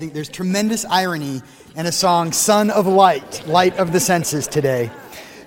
I think there's tremendous irony in a song, Son of Light, Light of the Senses, today.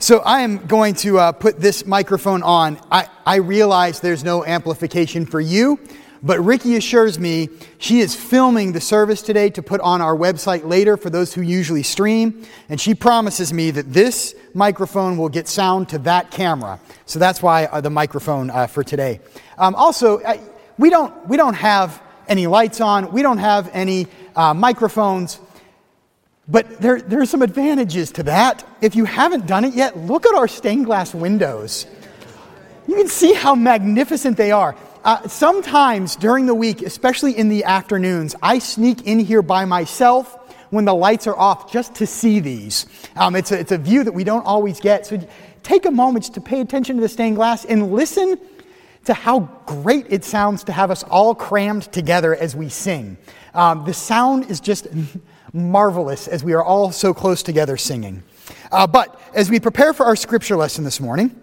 So I am going to uh, put this microphone on. I, I realize there's no amplification for you, but Ricky assures me she is filming the service today to put on our website later for those who usually stream. And she promises me that this microphone will get sound to that camera. So that's why uh, the microphone uh, for today. Um, also, we, don't, we don't have any lights on, we don't have any uh, microphones. But there, there are some advantages to that. If you haven't done it yet, look at our stained glass windows. You can see how magnificent they are. Uh, sometimes during the week, especially in the afternoons, I sneak in here by myself when the lights are off just to see these. Um, it's, a, it's a view that we don't always get. So take a moment to pay attention to the stained glass and listen to how great it sounds to have us all crammed together as we sing. Um, the sound is just marvelous as we are all so close together singing. Uh, but as we prepare for our scripture lesson this morning,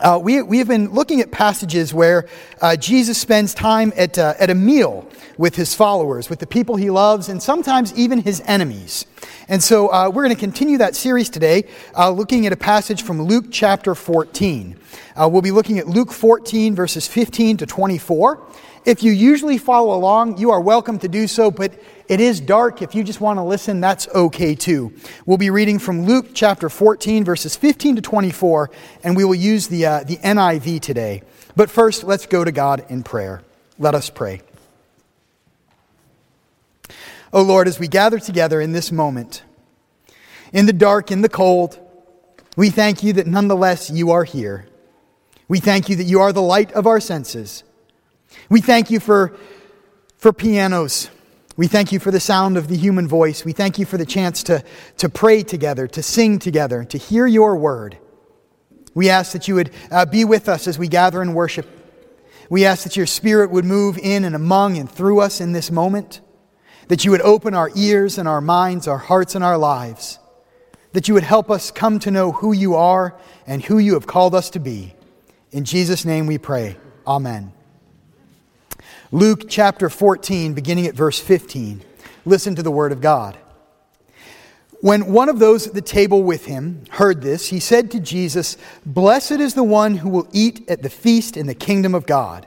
uh, we, we have been looking at passages where uh, Jesus spends time at, uh, at a meal with his followers, with the people he loves, and sometimes even his enemies. And so uh, we're going to continue that series today, uh, looking at a passage from Luke chapter 14. Uh, we'll be looking at Luke 14, verses 15 to 24. If you usually follow along, you are welcome to do so, but it is dark. If you just want to listen, that's okay too. We'll be reading from Luke chapter 14, verses 15 to 24, and we will use the, uh, the NIV today. But first, let's go to God in prayer. Let us pray. O Lord, as we gather together in this moment, in the dark, in the cold, we thank you that nonetheless you are here. We thank you that you are the light of our senses. We thank you for, for pianos. We thank you for the sound of the human voice. We thank you for the chance to, to pray together, to sing together, to hear your word. We ask that you would uh, be with us as we gather and worship. We ask that your spirit would move in and among and through us in this moment, that you would open our ears and our minds, our hearts and our lives, that you would help us come to know who you are and who you have called us to be. In Jesus' name we pray. Amen. Luke chapter 14, beginning at verse 15. Listen to the word of God. When one of those at the table with him heard this, he said to Jesus, Blessed is the one who will eat at the feast in the kingdom of God.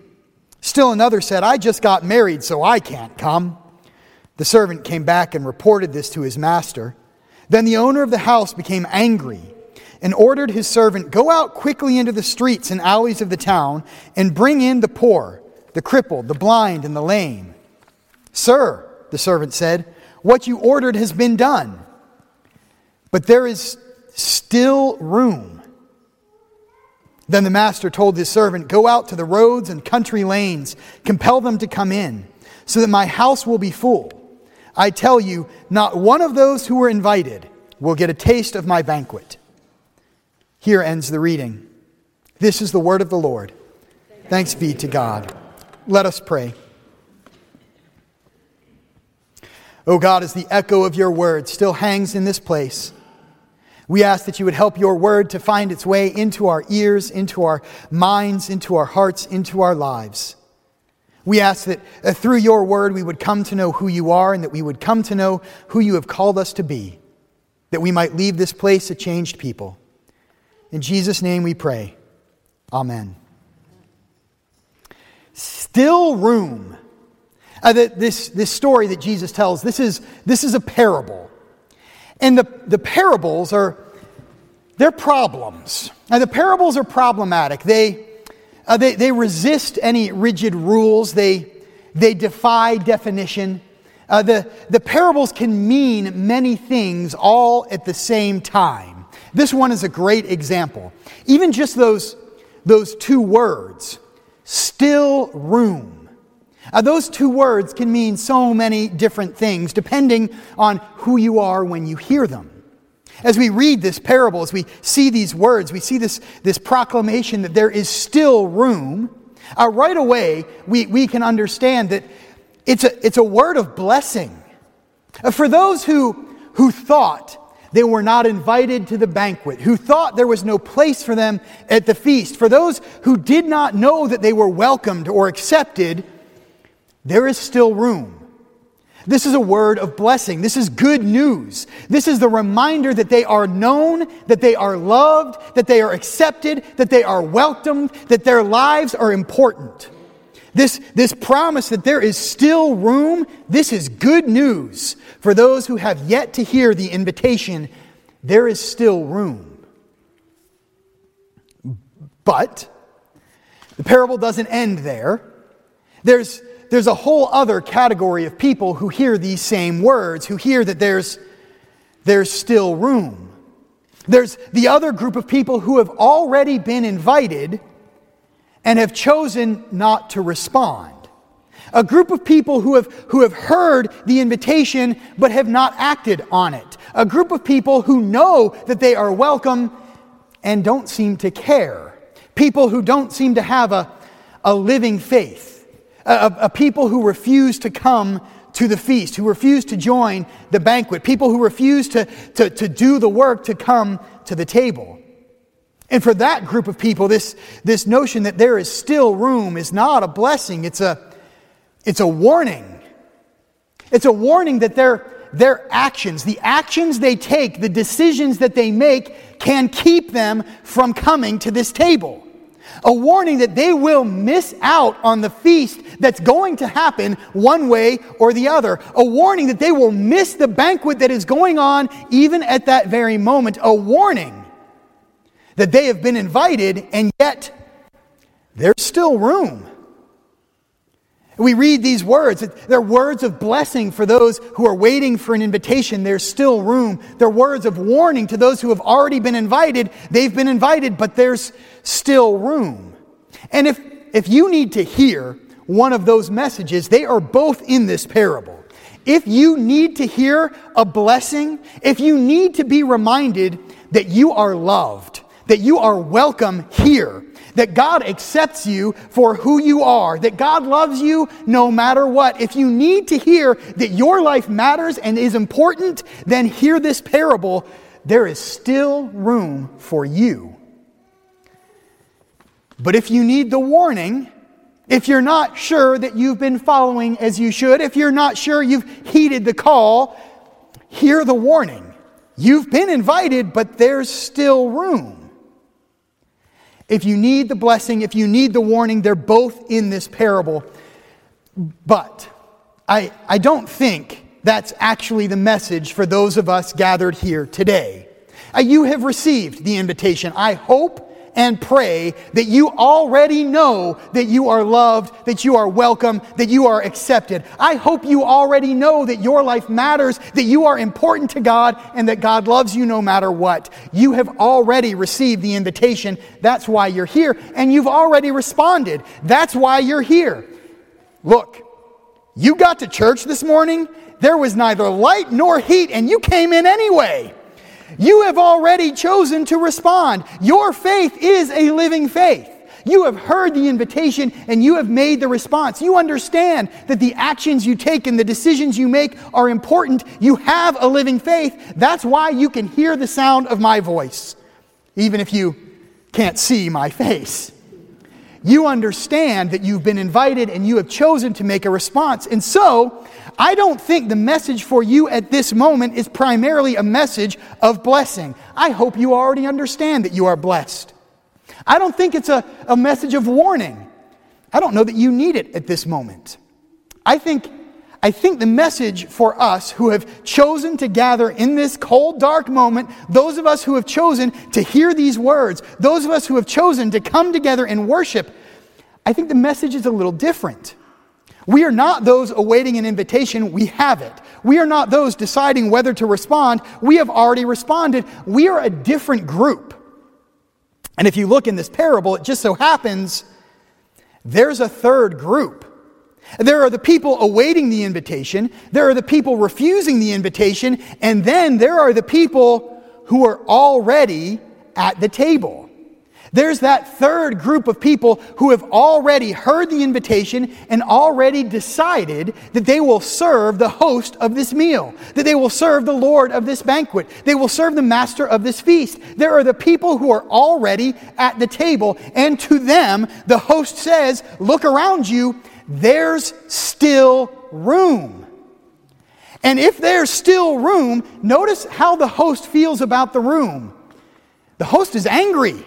Still another said, I just got married, so I can't come. The servant came back and reported this to his master. Then the owner of the house became angry and ordered his servant, Go out quickly into the streets and alleys of the town and bring in the poor, the crippled, the blind, and the lame. Sir, the servant said, What you ordered has been done, but there is still room. Then the master told his servant, Go out to the roads and country lanes, compel them to come in, so that my house will be full. I tell you, not one of those who were invited will get a taste of my banquet. Here ends the reading. This is the word of the Lord. Thanks be to God. Let us pray. O oh God, as the echo of your word still hangs in this place, we ask that you would help your word to find its way into our ears, into our minds, into our hearts, into our lives. We ask that uh, through your word we would come to know who you are and that we would come to know who you have called us to be, that we might leave this place a changed people. In Jesus' name we pray. Amen. Still room. Uh, this, this story that Jesus tells, this is, this is a parable. And the, the parables are, they're problems. Now, the parables are problematic. They, uh, they, they resist any rigid rules, they, they defy definition. Uh, the, the parables can mean many things all at the same time. This one is a great example. Even just those, those two words, still room. Uh, those two words can mean so many different things depending on who you are when you hear them. As we read this parable, as we see these words, we see this, this proclamation that there is still room. Uh, right away, we, we can understand that it's a, it's a word of blessing. Uh, for those who, who thought they were not invited to the banquet, who thought there was no place for them at the feast, for those who did not know that they were welcomed or accepted, there is still room. This is a word of blessing. This is good news. This is the reminder that they are known, that they are loved, that they are accepted, that they are welcomed, that their lives are important. This, this promise that there is still room, this is good news for those who have yet to hear the invitation. There is still room. But the parable doesn't end there. There's, there's a whole other category of people who hear these same words, who hear that there's, there's still room. There's the other group of people who have already been invited and have chosen not to respond. A group of people who have, who have heard the invitation but have not acted on it. A group of people who know that they are welcome and don't seem to care. People who don't seem to have a, a living faith a, a people who refuse to come to the feast, who refuse to join the banquet, people who refuse to, to, to do the work to come to the table. And for that group of people, this, this notion that there is still room is not a blessing, it's a, it's a warning. It's a warning that their, their actions, the actions they take, the decisions that they make, can keep them from coming to this table a warning that they will miss out on the feast that's going to happen one way or the other, a warning that they will miss the banquet that is going on even at that very moment, a warning that they have been invited and yet there's still room. We read these words. They're words of blessing for those who are waiting for an invitation. There's still room. They're words of warning to those who have already been invited. They've been invited, but there's still room. And if, if you need to hear one of those messages, they are both in this parable. If you need to hear a blessing, if you need to be reminded that you are loved, that you are welcome here, that God accepts you for who you are, that God loves you no matter what. If you need to hear that your life matters and is important, then hear this parable. There is still room for you. But if you need the warning, if you're not sure that you've been following as you should, if you're not sure you've heeded the call, hear the warning. You've been invited, but there's still room. If you need the blessing, if you need the warning, they're both in this parable. But I, I don't think that's actually the message for those of us gathered here today. Uh, you have received the invitation. I hope and pray that you already know that you are loved, that you are welcome, that you are accepted. I hope you already know that your life matters, that you are important to God, and that God loves you no matter what. You have already received the invitation. That's why you're here. And you've already responded. That's why you're here. Look, you got to church this morning. There was neither light nor heat, and you came in anyway. You have already chosen to respond. Your faith is a living faith. You have heard the invitation and you have made the response. You understand that the actions you take and the decisions you make are important. You have a living faith. That's why you can hear the sound of my voice, even if you can't see my face. You understand that you've been invited and you have chosen to make a response. And so, I don't think the message for you at this moment is primarily a message of blessing. I hope you already understand that you are blessed. I don't think it's a, a message of warning. I don't know that you need it at this moment. I think, I think the message for us who have chosen to gather in this cold, dark moment, those of us who have chosen to hear these words, those of us who have chosen to come together and worship, I think the message is a little different. We are not those awaiting an invitation, we have it. We are not those deciding whether to respond, we have already responded. We are a different group. And if you look in this parable, it just so happens there's a third group. There are the people awaiting the invitation, there are the people refusing the invitation, and then there are the people who are already at the table. There's that third group of people who have already heard the invitation and already decided that they will serve the host of this meal, that they will serve the Lord of this banquet, they will serve the master of this feast. There are the people who are already at the table, and to them, the host says, Look around you, there's still room. And if there's still room, notice how the host feels about the room. The host is angry.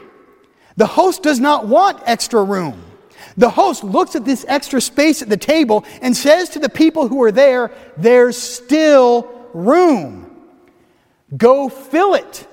The host does not want extra room. The host looks at this extra space at the table and says to the people who are there, There's still room. Go fill it.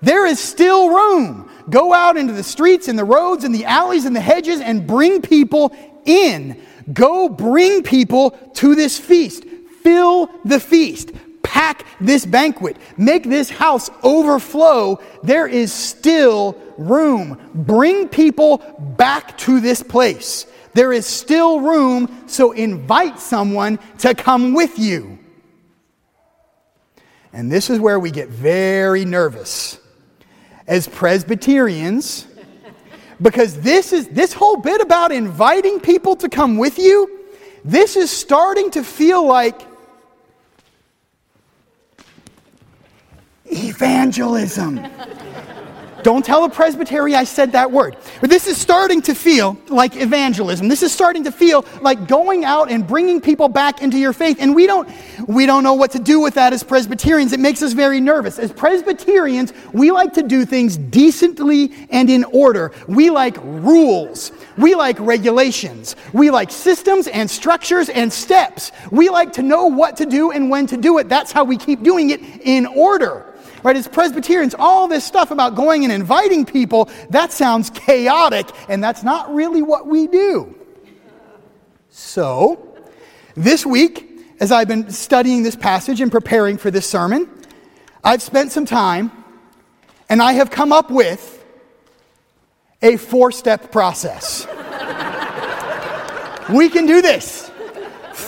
There is still room. Go out into the streets and the roads and the alleys and the hedges and bring people in. Go bring people to this feast. Fill the feast pack this banquet, make this house overflow, there is still room. Bring people back to this place. There is still room, so invite someone to come with you. And this is where we get very nervous as Presbyterians because this is this whole bit about inviting people to come with you this is starting to feel like evangelism. Don't tell a presbytery I said that word. But this is starting to feel like evangelism. This is starting to feel like going out and bringing people back into your faith. And we don't, we don't know what to do with that as Presbyterians. It makes us very nervous. As Presbyterians, we like to do things decently and in order. We like rules. We like regulations. We like systems and structures and steps. We like to know what to do and when to do it. That's how we keep doing it in order right? As Presbyterians, all this stuff about going and inviting people, that sounds chaotic, and that's not really what we do. So, this week, as I've been studying this passage and preparing for this sermon, I've spent some time and I have come up with a four step process. we can do this.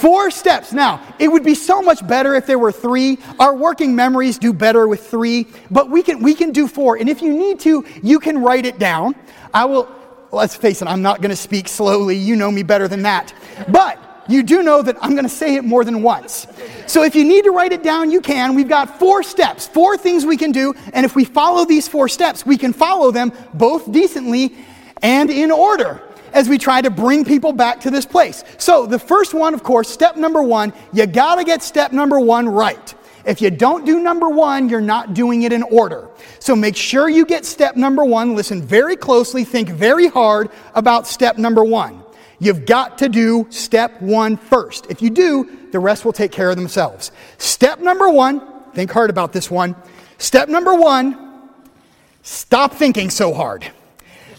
Four steps. Now, it would be so much better if there were three. Our working memories do better with three, but we can, we can do four. And if you need to, you can write it down. I will, let's face it, I'm not going to speak slowly. You know me better than that. But you do know that I'm going to say it more than once. So if you need to write it down, you can. We've got four steps, four things we can do. And if we follow these four steps, we can follow them both decently and in order as we try to bring people back to this place. So, the first one, of course, step number one, you got to get step number one right. If you don't do number one, you're not doing it in order. So make sure you get step number one. Listen very closely, think very hard about step number one. You've got to do step one first. If you do, the rest will take care of themselves. Step number one, think hard about this one. Step number one, stop thinking so hard.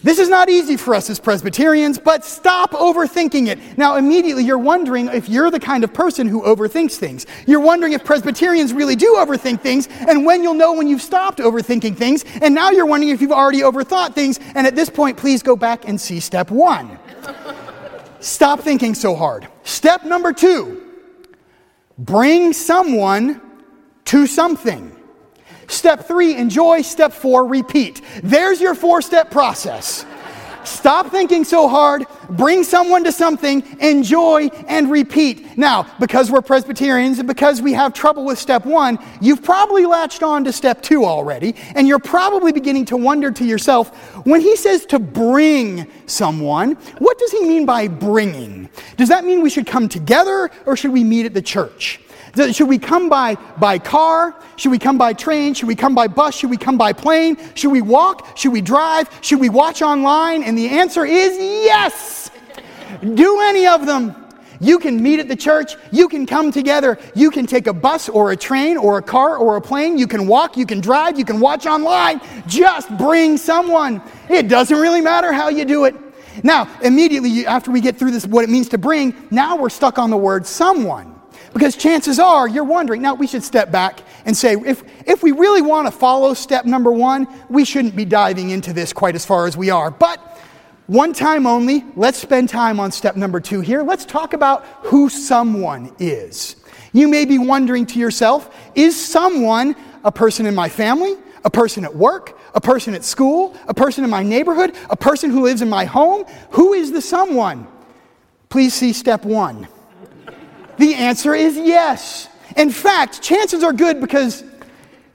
This is not easy for us as Presbyterians, but stop overthinking it. Now, immediately you're wondering if you're the kind of person who overthinks things. You're wondering if Presbyterians really do overthink things, and when you'll know when you've stopped overthinking things. And now you're wondering if you've already overthought things. And at this point, please go back and see step one. Stop thinking so hard. Step number two bring someone to something. Step three, enjoy. Step four, repeat. There's your four step process. Stop thinking so hard, bring someone to something, enjoy, and repeat. Now, because we're Presbyterians and because we have trouble with step one, you've probably latched on to step two already, and you're probably beginning to wonder to yourself when he says to bring someone, what does he mean by bringing? Does that mean we should come together or should we meet at the church? Should we come by, by car? Should we come by train? Should we come by bus? Should we come by plane? Should we walk? Should we drive? Should we watch online? And the answer is yes. Do any of them. You can meet at the church. You can come together. You can take a bus or a train or a car or a plane. You can walk. You can drive. You can watch online. Just bring someone. It doesn't really matter how you do it. Now, immediately after we get through this, what it means to bring, now we're stuck on the word someone. Because chances are you're wondering, now we should step back and say, if, if we really want to follow step number one, we shouldn't be diving into this quite as far as we are. But one time only, let's spend time on step number two here. Let's talk about who someone is. You may be wondering to yourself, is someone a person in my family, a person at work, a person at school, a person in my neighborhood, a person who lives in my home? Who is the someone? Please see step one. The answer is yes. In fact, chances are good because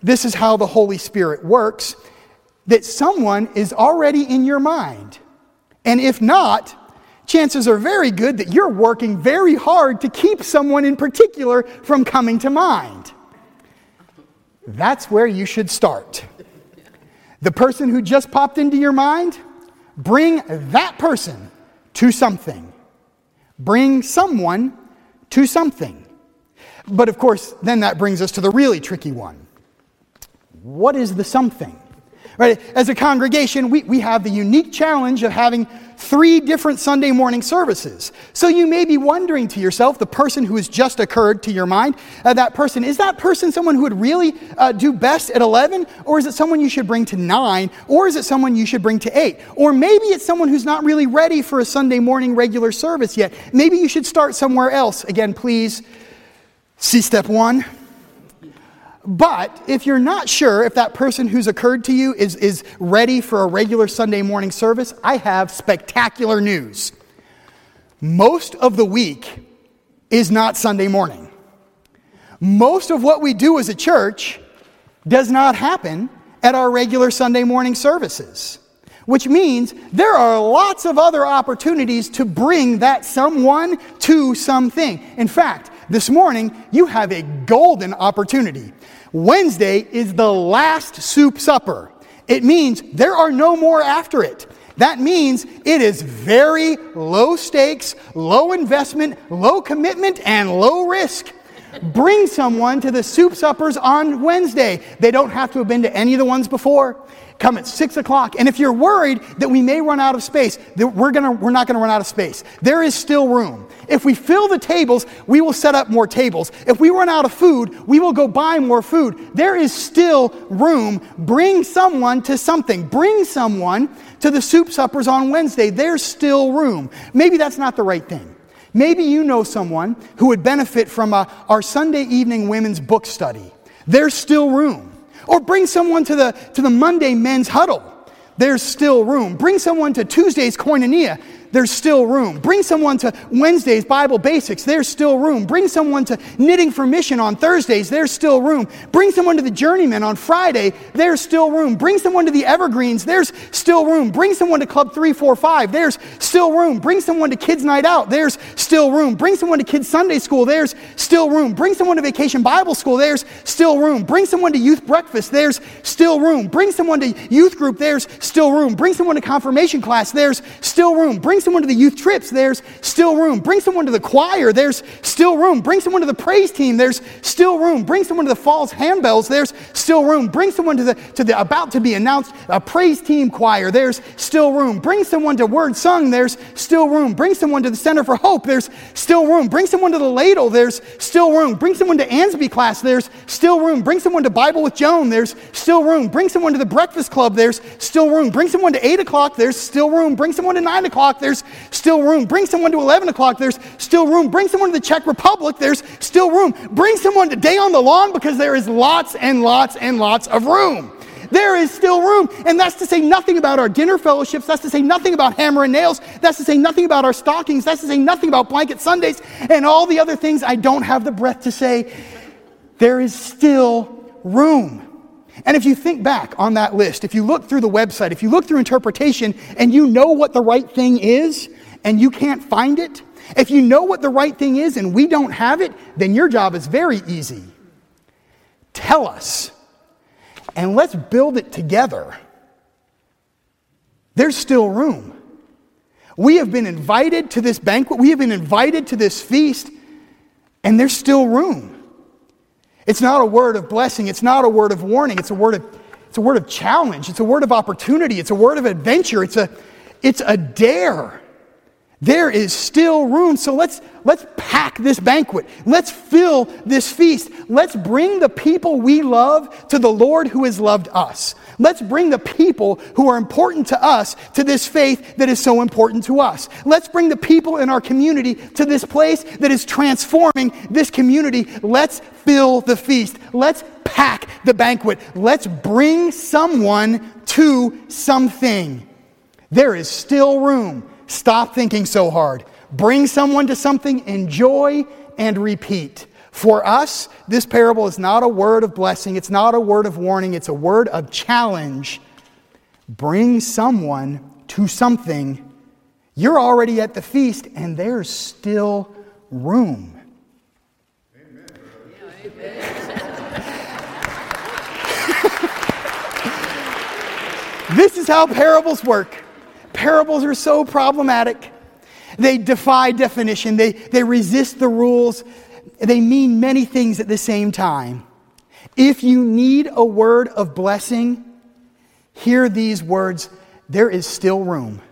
this is how the Holy Spirit works that someone is already in your mind. And if not, chances are very good that you're working very hard to keep someone in particular from coming to mind. That's where you should start. The person who just popped into your mind, bring that person to something. Bring someone to something. But of course, then that brings us to the really tricky one. What is the something? Right? As a congregation, we, we have the unique challenge of having three different Sunday morning services. So you may be wondering to yourself, the person who has just occurred to your mind, uh, that person, is that person someone who would really uh, do best at 11? Or is it someone you should bring to 9? Or is it someone you should bring to 8? Or maybe it's someone who's not really ready for a Sunday morning regular service yet. Maybe you should start somewhere else. Again, please see step one. But if you're not sure if that person who's occurred to you is, is ready for a regular Sunday morning service, I have spectacular news. Most of the week is not Sunday morning. Most of what we do as a church does not happen at our regular Sunday morning services, which means there are lots of other opportunities to bring that someone to something. In fact, this morning, you have a golden opportunity. Wednesday is the last soup supper. It means there are no more after it. That means it is very low stakes, low investment, low commitment, and low risk. Bring someone to the soup suppers on Wednesday. They don't have to have been to any of the ones before come at six o'clock. And if you're worried that we may run out of space, that we're, gonna, we're not going to run out of space. There is still room. If we fill the tables, we will set up more tables. If we run out of food, we will go buy more food. There is still room. Bring someone to something. Bring someone to the soup suppers on Wednesday. There's still room. Maybe that's not the right thing. Maybe you know someone who would benefit from a, our Sunday evening women's book study. There's still room. Or bring someone to the, to the Monday men's huddle. There's still room. Bring someone to Tuesday's koinonia there's still room. Bring someone to Wednesday's Bible Basics, there's still room. Bring someone to Knitting for Mission on Thursdays, there's still room. Bring someone to the Journeyman on Friday, there's still room. Bring someone to the Evergreens, there's still room. Bring someone to Club 345, there's still room. Bring someone to Kids Night Out, there's still room. Bring someone to Kids Sunday School, there's still room. Bring someone to Vacation Bible School, there's still room. Bring someone to Youth Breakfast, there's still room. Bring someone to Youth Group, there's still room. Bring someone to Confirmation Class, there's still room. Bring someone to the youth trips, there's still room. Bring someone to the choir, there's still room. Bring someone to the praise team, there's still room. Bring someone to the falls handbells, there's still room. Bring someone to the, to the about to be announced a praise team choir, there's still room. Bring someone to word sung, there's still room. Bring someone to the Center for Hope, there's still room. Bring someone to the ladle, there's still room. Bring someone to Ansby class, there's still room. Bring someone to Bible with Joan, there's still room. Bring someone to the breakfast club, there's still room. Bring someone to 8 o'clock, there's still room. Bring someone to 9 o'clock, there's still room. Bring someone to 11 o'clock, there's still room. Bring someone to the Czech Republic, there's still room. Bring someone to Day on the Lawn because there is lots and lots and lots of room. There is still room. And that's to say nothing about our dinner fellowships. That's to say nothing about hammer and nails. That's to say nothing about our stockings. That's to say nothing about blanket Sundays and all the other things I don't have the breath to say. There is still room. And if you think back on that list, if you look through the website, if you look through interpretation and you know what the right thing is and you can't find it, if you know what the right thing is and we don't have it, then your job is very easy. Tell us, and let's build it together. There's still room. We have been invited to this banquet, we have been invited to this feast, and there's still room. It's not a word of blessing, it's not a word of warning, it's a word of, it's a word of challenge, it's a word of opportunity, it's a word of adventure, it's a, it's a dare. There is still room. So let's, let's pack this banquet. Let's fill this feast. Let's bring the people we love to the Lord who has loved us. Let's bring the people who are important to us to this faith that is so important to us. Let's bring the people in our community to this place that is transforming this community. Let's fill the feast. Let's pack the banquet. Let's bring someone to something. There is still room. Stop thinking so hard. Bring someone to something, enjoy, and repeat. For us, this parable is not a word of blessing, it's not a word of warning, it's a word of challenge. Bring someone to something. You're already at the feast, and there's still room. this is how parables work. Parables are so problematic. They defy definition, they, they resist the rules, they mean many things at the same time. If you need a word of blessing, hear these words there is still room.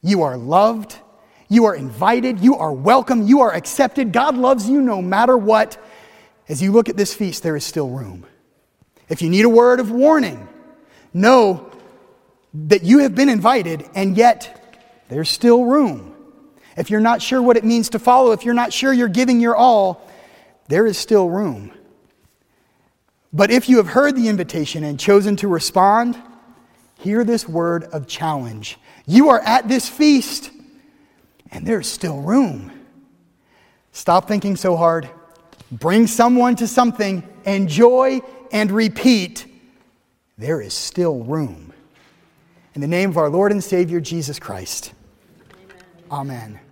You are loved, you are invited, you are welcome, you are accepted. God loves you no matter what. As you look at this feast, there is still room. If you need a word of warning, know that you have been invited, and yet there's still room. If you're not sure what it means to follow, if you're not sure you're giving your all, there is still room. But if you have heard the invitation and chosen to respond, hear this word of challenge. You are at this feast, and there's still room. Stop thinking so hard. Bring someone to something, enjoy and repeat. There is still room. In the name of our Lord and Savior Jesus Christ. Amen. Amen.